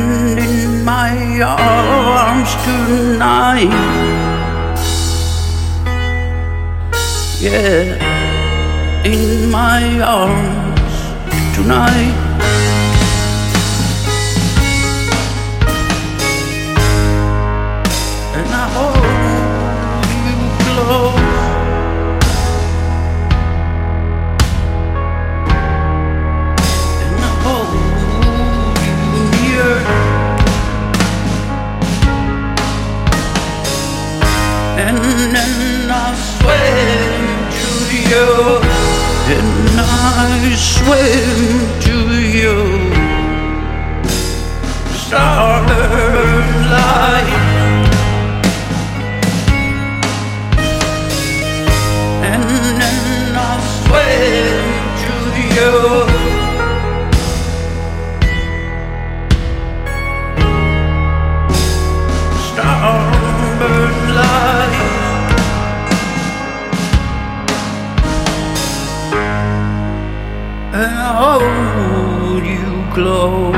in my arms tonight. Yeah, in my arms tonight. And then I swim to you. And I swim to you. Starlight. I hold you close,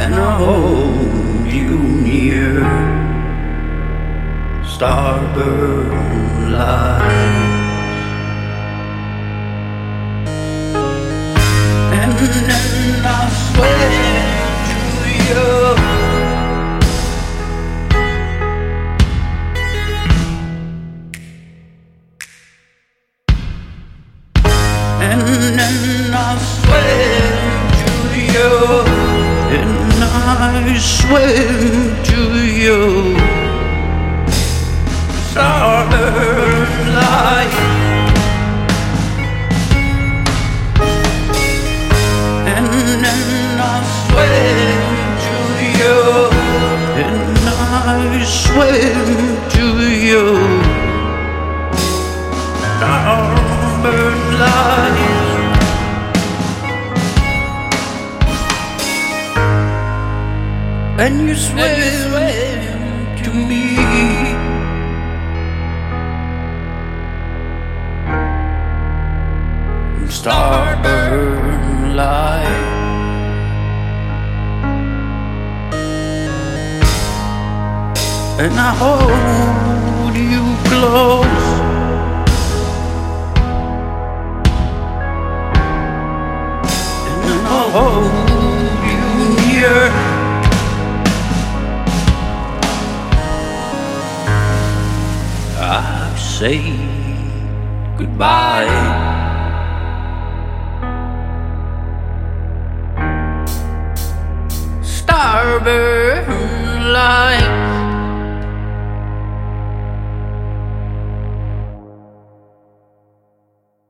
and I hold you near. Star burn light. And then I swear And then I swim to you, and I swim to you. Southern light, swim And you swim to me. Star burn light. And I hold you close. say goodbye. Starbird.